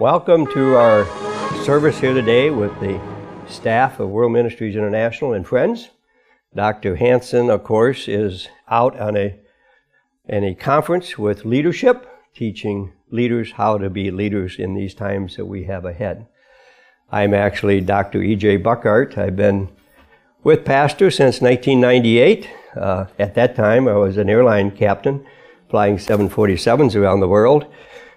Welcome to our service here today with the staff of World Ministries International and friends. Dr. Hanson, of course, is out on a, in a conference with leadership, teaching leaders how to be leaders in these times that we have ahead. I'm actually Dr. E.J. Buckart. I've been with Pastor since 1998. Uh, at that time, I was an airline captain flying 747s around the world,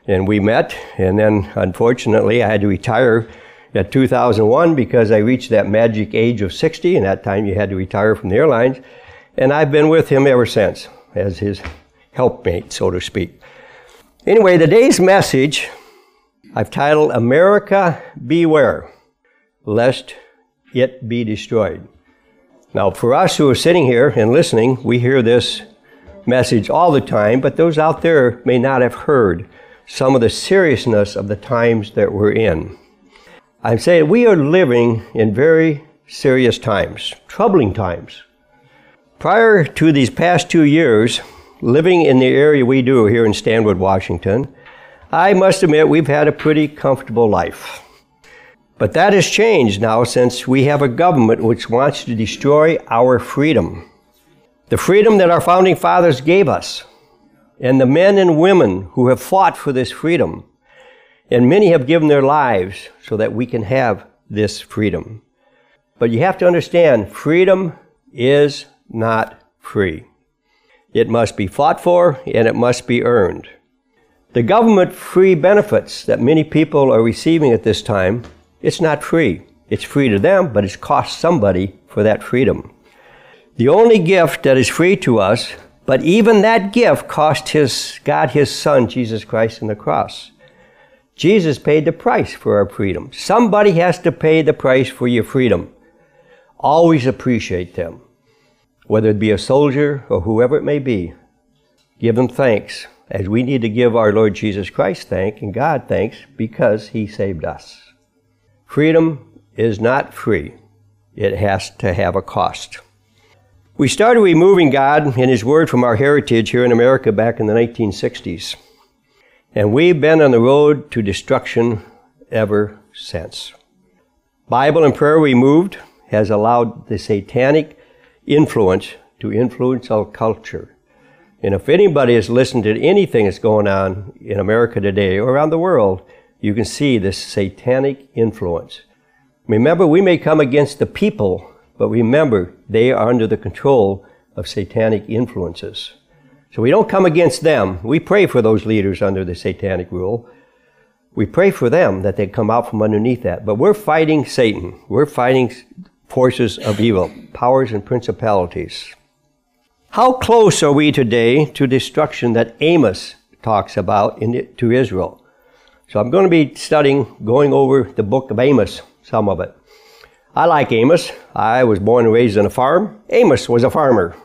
and we met. And then, unfortunately, I had to retire at 2001 because I reached that magic age of 60, and that time you had to retire from the airlines. And I've been with him ever since as his helpmate, so to speak. Anyway, today's message I've titled America Beware, Lest It Be Destroyed. Now, for us who are sitting here and listening, we hear this message all the time, but those out there may not have heard some of the seriousness of the times that we're in. I'm saying we are living in very serious times, troubling times. Prior to these past two years, living in the area we do here in Stanwood, Washington, I must admit we've had a pretty comfortable life. But that has changed now since we have a government which wants to destroy our freedom. The freedom that our founding fathers gave us, and the men and women who have fought for this freedom. And many have given their lives so that we can have this freedom. But you have to understand freedom is not free. It must be fought for and it must be earned. The government free benefits that many people are receiving at this time, it's not free. It's free to them, but it's cost somebody for that freedom. The only gift that is free to us, but even that gift cost his, God his Son, Jesus Christ, on the cross. Jesus paid the price for our freedom. Somebody has to pay the price for your freedom. Always appreciate them. Whether it be a soldier or whoever it may be, give them thanks as we need to give our Lord Jesus Christ thanks and God thanks because He saved us. Freedom is not free, it has to have a cost. We started removing God and His Word from our heritage here in America back in the 1960s. And we've been on the road to destruction ever since. Bible and prayer removed has allowed the satanic influence to influence our culture and if anybody has listened to anything that's going on in America today or around the world, you can see this satanic influence. Remember, we may come against the people, but remember, they are under the control of satanic influences. So we don't come against them. We pray for those leaders under the satanic rule. We pray for them that they come out from underneath that. But we're fighting Satan. We're fighting forces of evil, powers and principalities. How close are we today to destruction that Amos talks about in, to Israel? So I'm going to be studying, going over the book of Amos, some of it. I like Amos. I was born and raised on a farm. Amos was a farmer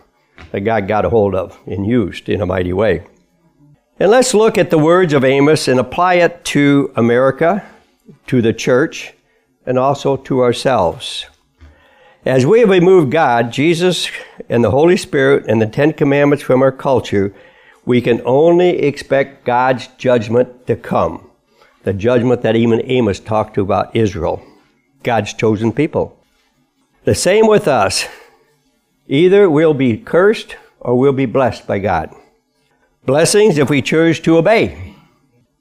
that God got a hold of and used in a mighty way. And let's look at the words of Amos and apply it to America, to the church, and also to ourselves. As we have removed God, Jesus, and the Holy Spirit and the Ten Commandments from our culture, we can only expect God's judgment to come. The judgment that even Amos talked to about Israel, God's chosen people. The same with us. Either we'll be cursed or we'll be blessed by God. Blessings if we choose to obey.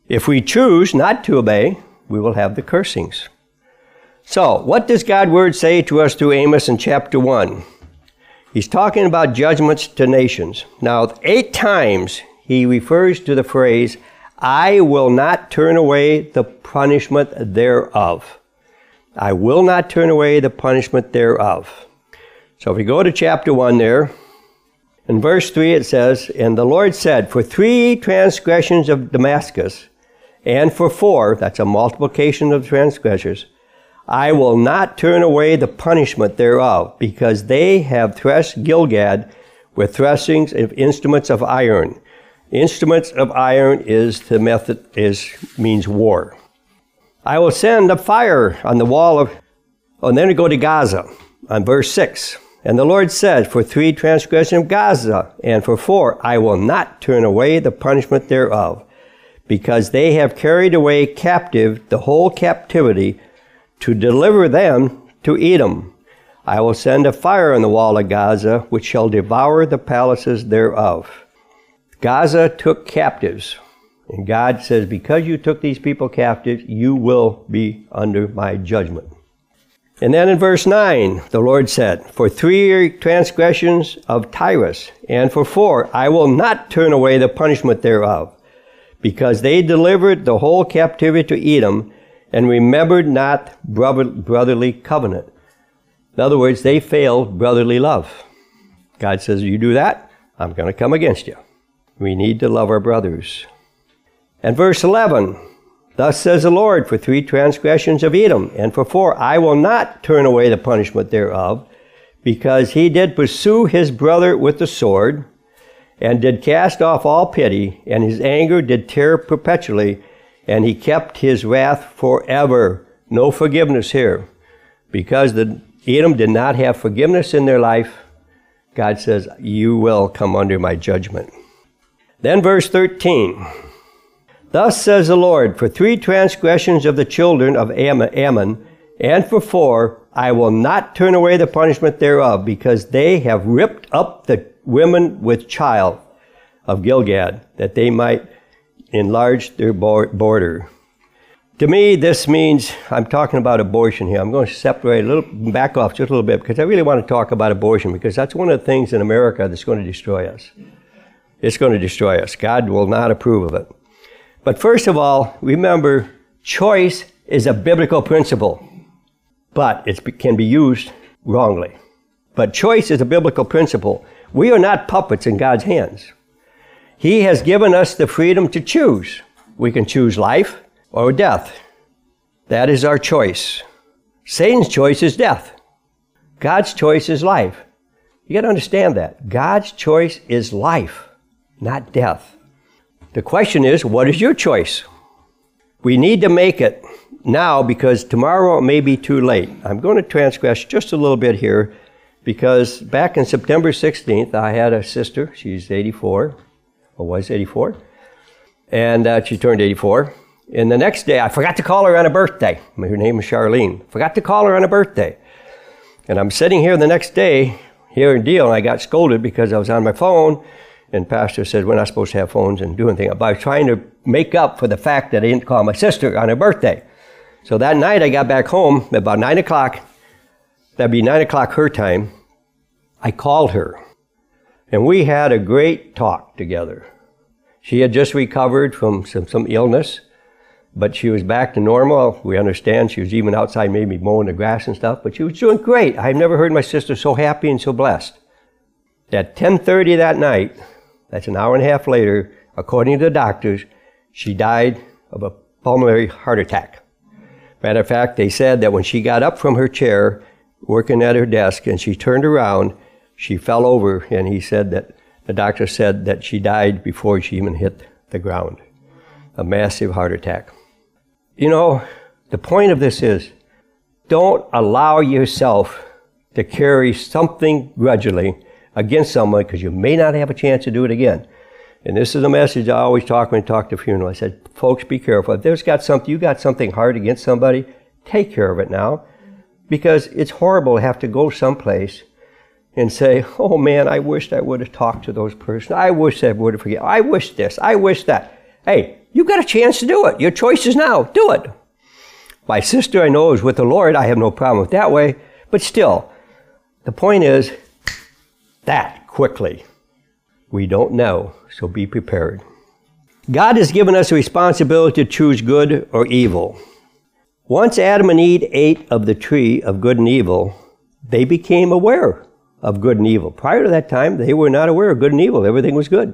If we choose not to obey, we will have the cursings. So, what does God's word say to us through Amos in chapter 1? He's talking about judgments to nations. Now, eight times he refers to the phrase, I will not turn away the punishment thereof. I will not turn away the punishment thereof. So if we go to chapter 1 there, in verse 3 it says, And the Lord said, For three transgressions of Damascus, and for four, that's a multiplication of transgressors, I will not turn away the punishment thereof, because they have threshed Gilead with threshings of instruments of iron. Instruments of iron is the method is means war. I will send a fire on the wall of oh, and then we go to Gaza on verse six. And the Lord said, For three transgressions of Gaza, and for four, I will not turn away the punishment thereof, because they have carried away captive the whole captivity to deliver them to Edom. I will send a fire on the wall of Gaza, which shall devour the palaces thereof. Gaza took captives. And God says, Because you took these people captive, you will be under my judgment. And then in verse 9, the Lord said, For three transgressions of Tyrus, and for four, I will not turn away the punishment thereof, because they delivered the whole captivity to Edom, and remembered not brotherly covenant. In other words, they failed brotherly love. God says, You do that, I'm going to come against you. We need to love our brothers. And verse 11, Thus says the Lord, for three transgressions of Edom, and for four, I will not turn away the punishment thereof, because he did pursue his brother with the sword, and did cast off all pity, and his anger did tear perpetually, and he kept his wrath forever. No forgiveness here. Because the Edom did not have forgiveness in their life, God says, You will come under my judgment. Then verse 13. Thus says the Lord, for three transgressions of the children of Ammon, and for four, I will not turn away the punishment thereof, because they have ripped up the women with child of Gilead, that they might enlarge their border. To me, this means I'm talking about abortion here. I'm going to separate a little, back off just a little bit, because I really want to talk about abortion, because that's one of the things in America that's going to destroy us. It's going to destroy us. God will not approve of it. But first of all, remember, choice is a biblical principle, but it can be used wrongly. But choice is a biblical principle. We are not puppets in God's hands. He has given us the freedom to choose. We can choose life or death. That is our choice. Satan's choice is death. God's choice is life. You got to understand that. God's choice is life, not death. The question is, what is your choice? We need to make it now because tomorrow it may be too late. I'm going to transgress just a little bit here because back in September 16th, I had a sister. She's 84, or was 84, and uh, she turned 84. And the next day, I forgot to call her on a birthday. Her name is Charlene. Forgot to call her on a birthday. And I'm sitting here the next day, here in Deal, and I got scolded because I was on my phone and pastor said we're not supposed to have phones and do anything. But I was trying to make up for the fact that I didn't call my sister on her birthday. So that night I got back home about nine o'clock. That'd be nine o'clock her time. I called her, and we had a great talk together. She had just recovered from some, some illness, but she was back to normal. We understand she was even outside, maybe mowing the grass and stuff, but she was doing great. I've never heard my sister so happy and so blessed. At 10:30 that night, that's an hour and a half later, according to the doctors, she died of a pulmonary heart attack. Matter of fact, they said that when she got up from her chair, working at her desk, and she turned around, she fell over, and he said that the doctor said that she died before she even hit the ground. A massive heart attack. You know, the point of this is don't allow yourself to carry something grudgingly against someone because you may not have a chance to do it again. And this is a message I always talk when I talk to funeral. I said, folks, be careful. If there's got something, you got something hard against somebody, take care of it now. Because it's horrible to have to go someplace and say, oh man, I wished I would have talked to those person. I wish I would have forget. I wish this. I wish that. Hey, you got a chance to do it. Your choice is now. Do it. My sister I know is with the Lord. I have no problem with that way. But still, the point is, that quickly. We don't know, so be prepared. God has given us a responsibility to choose good or evil. Once Adam and Eve ate of the tree of good and evil, they became aware of good and evil. Prior to that time, they were not aware of good and evil. Everything was good.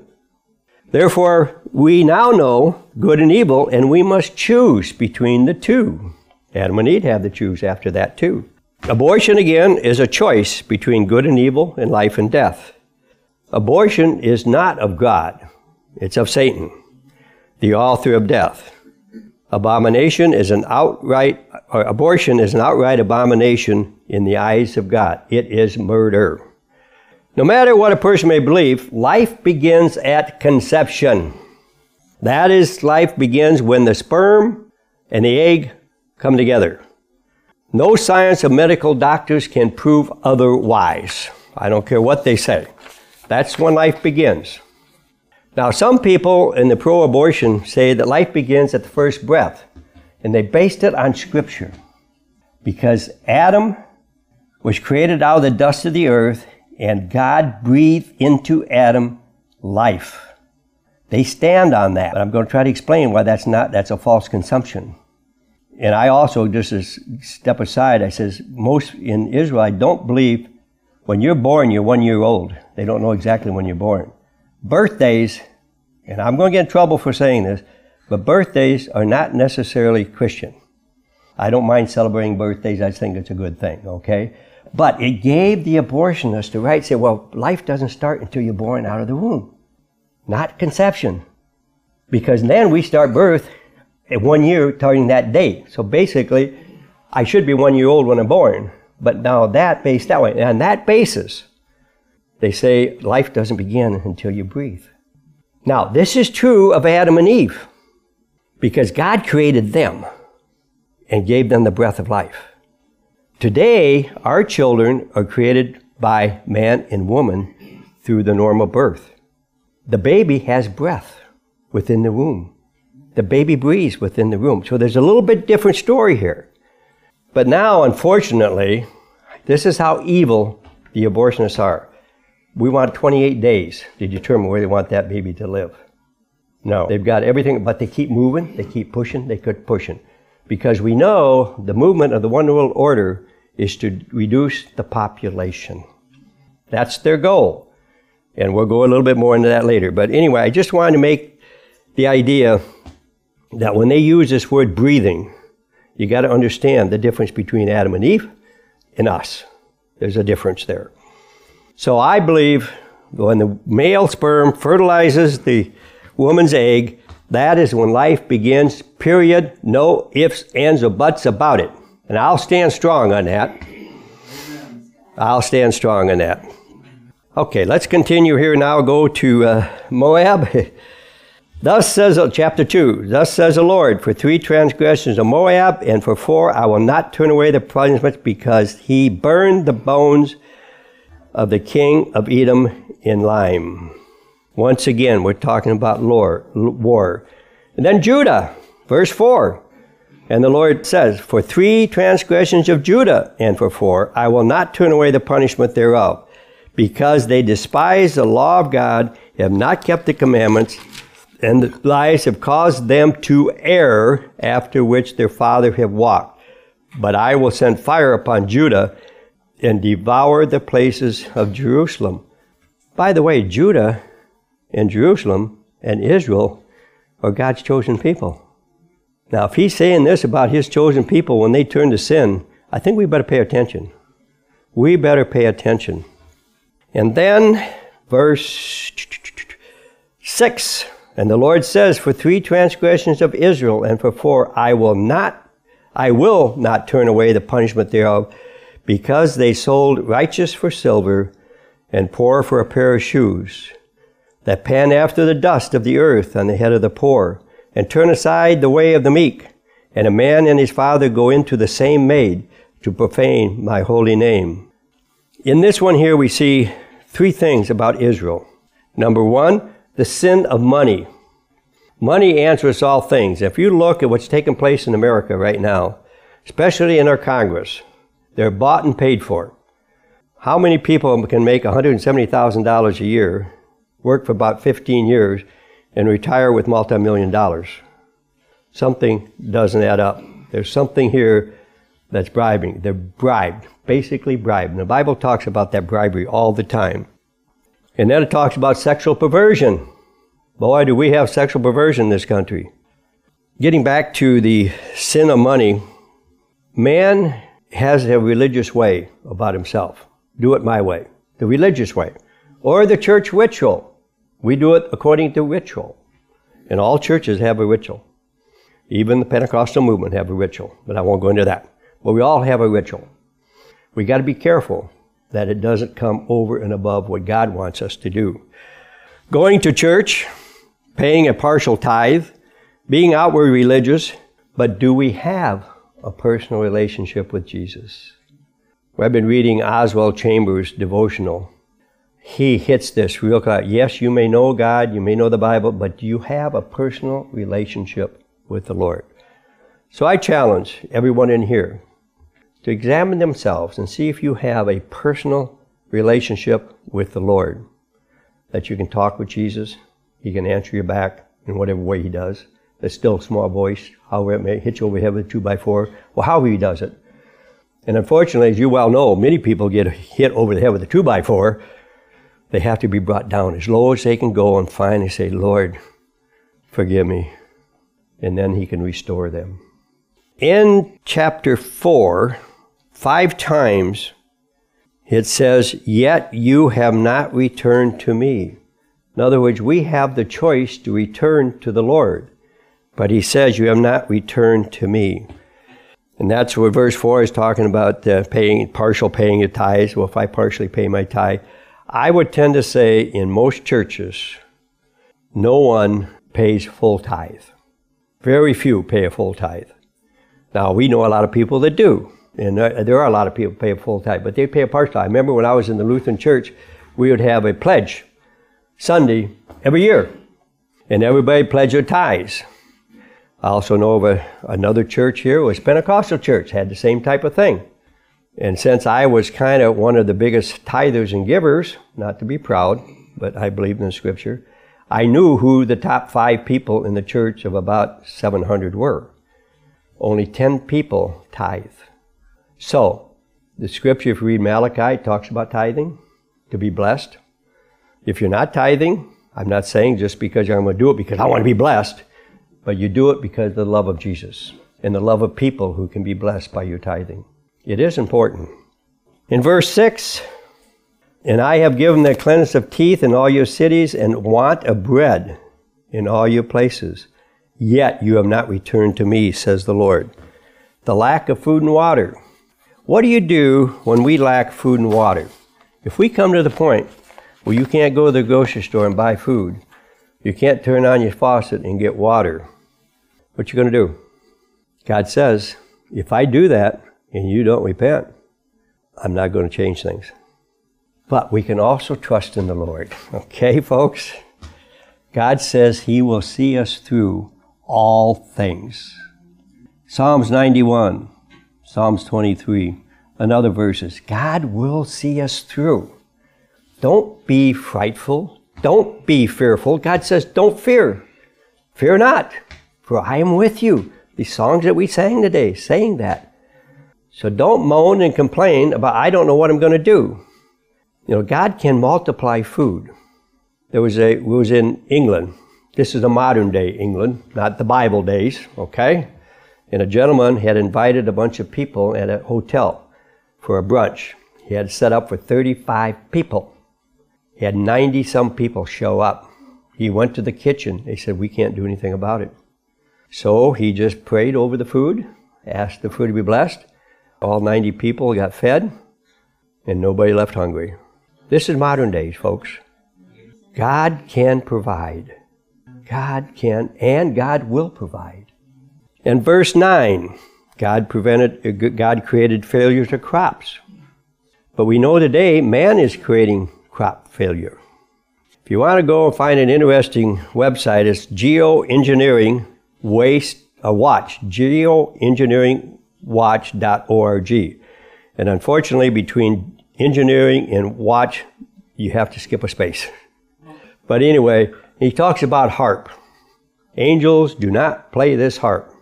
Therefore, we now know good and evil, and we must choose between the two. Adam and Eve had to choose after that too. Abortion, again, is a choice between good and evil and life and death. Abortion is not of God, it's of Satan, the author of death. Abomination is an outright, abortion is an outright abomination in the eyes of God. It is murder. No matter what a person may believe, life begins at conception. That is, life begins when the sperm and the egg come together. No science of medical doctors can prove otherwise. I don't care what they say. That's when life begins. Now, some people in the pro abortion say that life begins at the first breath, and they based it on Scripture. Because Adam was created out of the dust of the earth, and God breathed into Adam life. They stand on that. But I'm going to try to explain why that's not, that's a false consumption. And I also, just as step aside, I says, most in Israel, I don't believe when you're born, you're one year old. They don't know exactly when you're born. Birthdays, and I'm going to get in trouble for saying this, but birthdays are not necessarily Christian. I don't mind celebrating birthdays. I think it's a good thing, okay? But it gave the abortionist the right to say, well, life doesn't start until you're born out of the womb, not conception. Because then we start birth at one year starting that date. So basically, I should be one year old when I'm born. But now that based that way, and on that basis, they say life doesn't begin until you breathe. Now, this is true of Adam and Eve because God created them and gave them the breath of life. Today, our children are created by man and woman through the normal birth. The baby has breath within the womb. The baby breathes within the womb. So there's a little bit different story here. But now, unfortunately, this is how evil the abortionists are. We want 28 days to determine where they want that baby to live. No, they've got everything, but they keep moving, they keep pushing, they keep pushing. Because we know the movement of the One World Order is to reduce the population. That's their goal. And we'll go a little bit more into that later. But anyway, I just wanted to make the idea that when they use this word breathing, you got to understand the difference between Adam and Eve and us. There's a difference there. So I believe when the male sperm fertilizes the woman's egg, that is when life begins, period. No ifs, ands, or buts about it. And I'll stand strong on that. I'll stand strong on that. Okay, let's continue here now. Go to uh, Moab. Thus says, chapter 2, Thus says the Lord, for three transgressions of Moab, and for four I will not turn away the punishment, because he burned the bones of the king of Edom in lime. Once again, we're talking about war. And then Judah, verse 4. And the Lord says, For three transgressions of Judah, and for four, I will not turn away the punishment thereof, because they despise the law of God, have not kept the commandments, and the lies have caused them to err, after which their father have walked. But I will send fire upon Judah, and devour the places of Jerusalem. By the way, Judah and Jerusalem and Israel are God's chosen people. Now, if he's saying this about his chosen people when they turn to sin, I think we better pay attention. We better pay attention. And then, verse 6 And the Lord says, For three transgressions of Israel, and for four, I will not, I will not turn away the punishment thereof, because they sold righteous for silver, and poor for a pair of shoes, that pan after the dust of the earth on the head of the poor and turn aside the way of the meek. And a man and his father go into the same maid to profane my holy name. In this one here, we see three things about Israel. Number one, the sin of money. Money answers all things. If you look at what's taking place in America right now, especially in our Congress, they're bought and paid for. How many people can make $170,000 a year, work for about 15 years, and retire with multi-million dollars. Something doesn't add up. There's something here that's bribing. They're bribed, basically bribed. And the Bible talks about that bribery all the time. And then it talks about sexual perversion. Boy, do we have sexual perversion in this country. Getting back to the sin of money, man has a religious way about himself. Do it my way, the religious way, or the church ritual. We do it according to ritual. And all churches have a ritual. Even the Pentecostal movement have a ritual, but I won't go into that. But we all have a ritual. We got to be careful that it doesn't come over and above what God wants us to do. Going to church, paying a partial tithe, being outward religious, but do we have a personal relationship with Jesus? Well, I've been reading Oswald Chambers' devotional. He hits this real clear. Yes, you may know God, you may know the Bible, but do you have a personal relationship with the Lord? So I challenge everyone in here to examine themselves and see if you have a personal relationship with the Lord. That you can talk with Jesus, He can answer you back in whatever way He does. It's still a small voice, however it may hit you over the head with a two by four, well, however He does it. And unfortunately, as you well know, many people get hit over the head with a two by four. They have to be brought down as low as they can go and finally say, Lord, forgive me. And then He can restore them. In chapter 4, five times it says, Yet you have not returned to me. In other words, we have the choice to return to the Lord. But he says, You have not returned to me. And that's what verse 4 is talking about uh, paying, partial paying your tithes. Well, if I partially pay my tithe, I would tend to say in most churches, no one pays full tithe. Very few pay a full tithe. Now, we know a lot of people that do, and there are a lot of people pay a full tithe, but they pay a partial. I remember when I was in the Lutheran church, we would have a pledge Sunday every year, and everybody pledged their tithes. I also know of a, another church here, was Pentecostal church, had the same type of thing. And since I was kind of one of the biggest tithers and givers, not to be proud, but I believed in the scripture, I knew who the top five people in the church of about 700 were only 10 people tithe. So, the scripture, if you read Malachi, talks about tithing, to be blessed. If you're not tithing, I'm not saying just because I'm going to do it because I want to be blessed, but you do it because of the love of Jesus and the love of people who can be blessed by your tithing. It is important. In verse 6, and I have given the cleanness of teeth in all your cities and want of bread in all your places. Yet you have not returned to me, says the Lord. The lack of food and water. What do you do when we lack food and water? If we come to the point where you can't go to the grocery store and buy food, you can't turn on your faucet and get water, what you going to do? God says, if I do that and you don't repent, I'm not going to change things. But we can also trust in the Lord. Okay, folks? God says He will see us through all things. Psalms 91, Psalms 23, and other verses. God will see us through. Don't be frightful. Don't be fearful. God says, don't fear. Fear not, for I am with you. These songs that we sang today, saying that. So don't moan and complain about, I don't know what I'm going to do. You know, God can multiply food. There was a, it was in England, this is the modern day England, not the Bible days, okay? And a gentleman had invited a bunch of people at a hotel for a brunch. He had set up for 35 people. He had 90 some people show up. He went to the kitchen. They said, We can't do anything about it. So he just prayed over the food, asked the food to be blessed. All 90 people got fed, and nobody left hungry. This is modern days, folks. God can provide. God can and God will provide. In verse 9, God prevented God created failures of crops. But we know today man is creating crop failure. If you want to go and find an interesting website, it's geoengineering waste a watch, geoengineeringwatch.org. And unfortunately, between engineering and watch, you have to skip a space. But anyway, he talks about HAARP. Angels do not play this harp.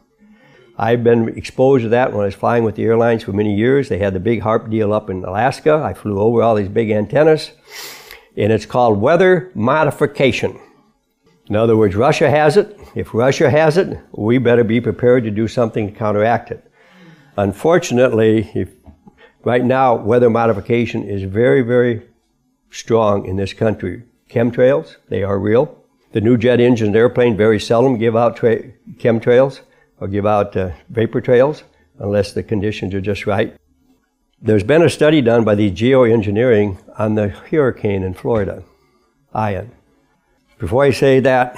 I've been exposed to that when I was flying with the airlines for many years. They had the big HAARP deal up in Alaska. I flew over all these big antennas. And it's called weather modification. In other words, Russia has it. If Russia has it, we better be prepared to do something to counteract it. Unfortunately, if, right now, weather modification is very, very strong in this country. Chemtrails, they are real. The new jet engine airplane very seldom give out tra- chemtrails or give out uh, vapor trails unless the conditions are just right. There's been a study done by the geoengineering on the hurricane in Florida, Ian. Before I say that,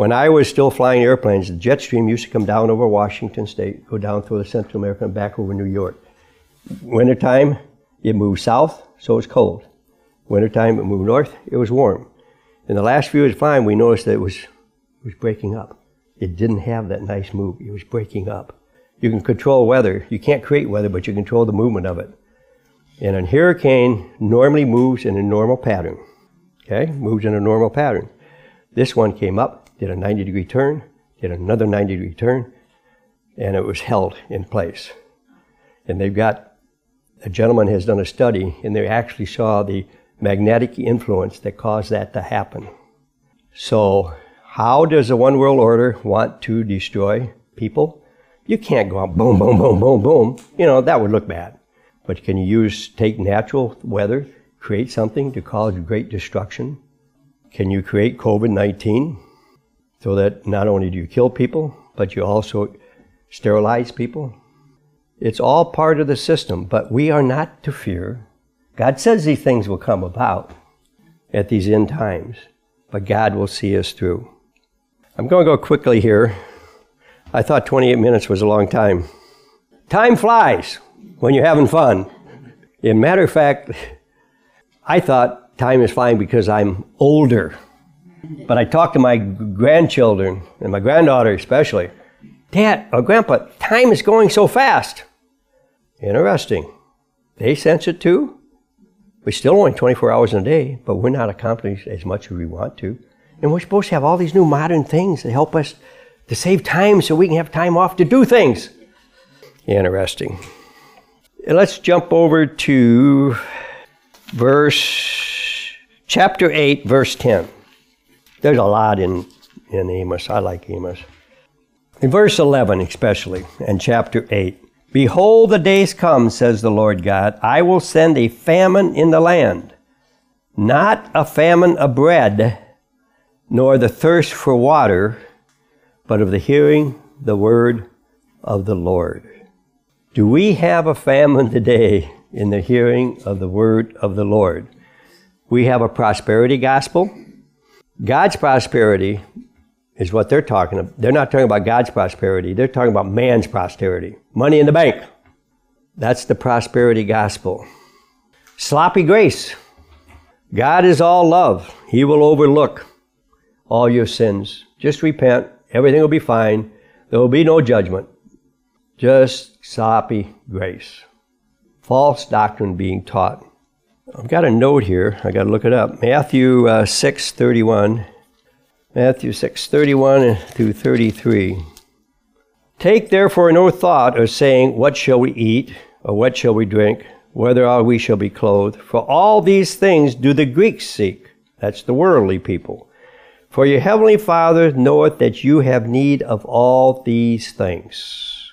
When I was still flying airplanes, the jet stream used to come down over Washington State, go down through Central America, and back over New York. Wintertime, it moved south, so it was cold. Wintertime, it moved north, it was warm. In the last few years flying, we noticed that it was, it was breaking up. It didn't have that nice move. It was breaking up. You can control weather. You can't create weather, but you control the movement of it. And a hurricane normally moves in a normal pattern. Okay? Moves in a normal pattern. This one came up, did a 90 degree turn, did another 90 degree turn, and it was held in place. And they've got, a gentleman has done a study, and they actually saw the magnetic influence that caused that to happen. So, how does the one world order want to destroy people? You can't go out boom, boom, boom, boom, boom. You know, that would look bad. But can you use, take natural weather, create something to cause great destruction? Can you create COVID 19 so that not only do you kill people, but you also sterilize people? It's all part of the system, but we are not to fear. God says these things will come about at these end times, but God will see us through. I'm going to go quickly here. I thought 28 minutes was a long time. Time flies when you're having fun. In matter of fact, I thought time is flying because I'm older. But I talked to my grandchildren and my granddaughter especially. Dad or Grandpa, time is going so fast. Interesting. They sense it too. We still only 24 hours in a day, but we're not accomplishing as much as we want to. And we're supposed to have all these new modern things that help us to save time so we can have time off to do things. Interesting. Let's jump over to verse chapter 8 verse 10. There's a lot in in Amos. I like Amos. In verse 11 especially and chapter 8. Behold the days come says the Lord God, I will send a famine in the land, not a famine of bread, nor the thirst for water, but of the hearing the word of the Lord. Do we have a famine today in the hearing of the word of the Lord? We have a prosperity gospel. God's prosperity is what they're talking about. They're not talking about God's prosperity, they're talking about man's prosperity. Money in the bank. That's the prosperity gospel. Sloppy grace. God is all love. He will overlook all your sins. Just repent. Everything will be fine. There will be no judgment. Just sloppy grace. False doctrine being taught. I've got a note here. I got to look it up. Matthew uh, 6 31. Matthew 6 31 through 33. Take therefore no thought of saying, What shall we eat? Or what shall we drink? Whether we shall be clothed? For all these things do the Greeks seek. That's the worldly people. For your heavenly Father knoweth that you have need of all these things.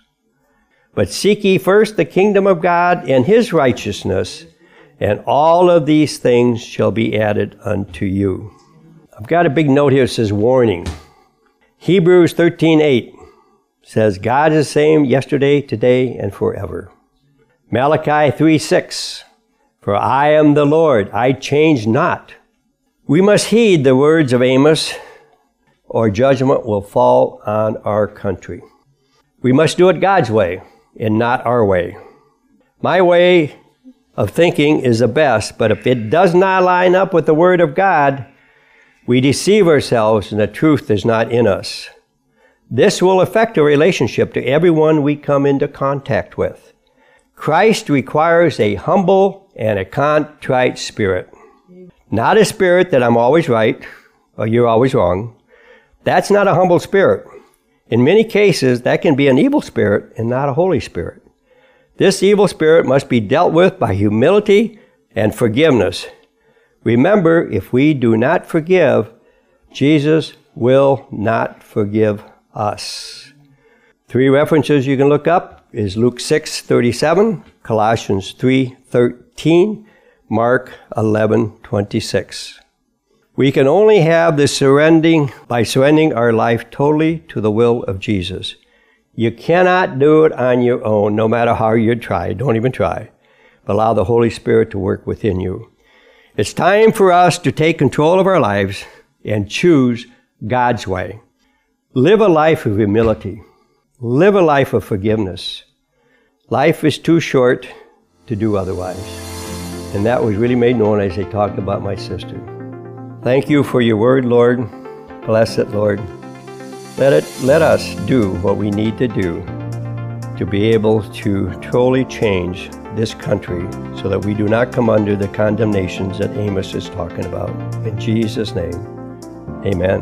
But seek ye first the kingdom of God and his righteousness, and all of these things shall be added unto you. I've got a big note here that says warning. Hebrews 13:8 says God is the same yesterday, today, and forever. Malachi 3:6 For I am the Lord, I change not. We must heed the words of Amos, or judgment will fall on our country. We must do it God's way and not our way. My way of thinking is the best, but if it does not line up with the Word of God, we deceive ourselves and the truth is not in us. This will affect our relationship to everyone we come into contact with. Christ requires a humble and a contrite spirit. Not a spirit that I'm always right or you're always wrong. That's not a humble spirit. In many cases, that can be an evil spirit and not a Holy Spirit. This evil spirit must be dealt with by humility and forgiveness. Remember, if we do not forgive, Jesus will not forgive us. Three references you can look up is Luke 6:37, Colossians 3:13, Mark 11:26. We can only have this surrendering by surrendering our life totally to the will of Jesus. You cannot do it on your own, no matter how you try. Don't even try. But allow the Holy Spirit to work within you. It's time for us to take control of our lives and choose God's way. live a life of humility, live a life of forgiveness. Life is too short to do otherwise. And that was really made known as they talked about my sister. Thank you for your word, Lord. Bless it, Lord. Let it let us do what we need to do to be able to totally change this country so that we do not come under the condemnations that Amos is talking about. In Jesus' name, amen.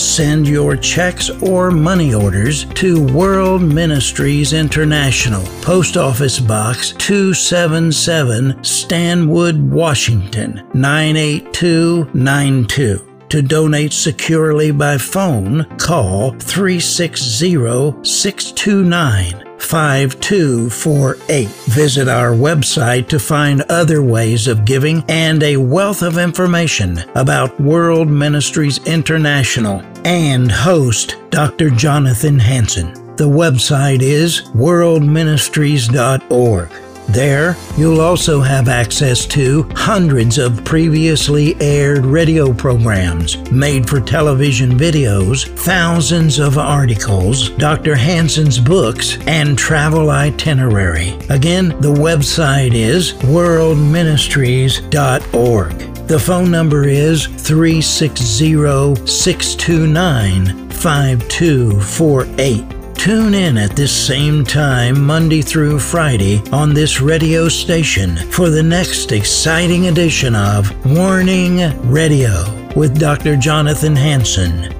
Send your checks or money orders to World Ministries International, Post Office Box 277, Stanwood, Washington 98292. To donate securely by phone, call 360 629 5248. Visit our website to find other ways of giving and a wealth of information about World Ministries International and host Dr. Jonathan Hanson. The website is worldministries.org. There, you'll also have access to hundreds of previously aired radio programs, made for television videos, thousands of articles, Dr. Hanson's books, and travel itinerary. Again, the website is worldministries.org. The phone number is 360 629 5248. Tune in at this same time, Monday through Friday, on this radio station for the next exciting edition of Warning Radio with Dr. Jonathan Hanson.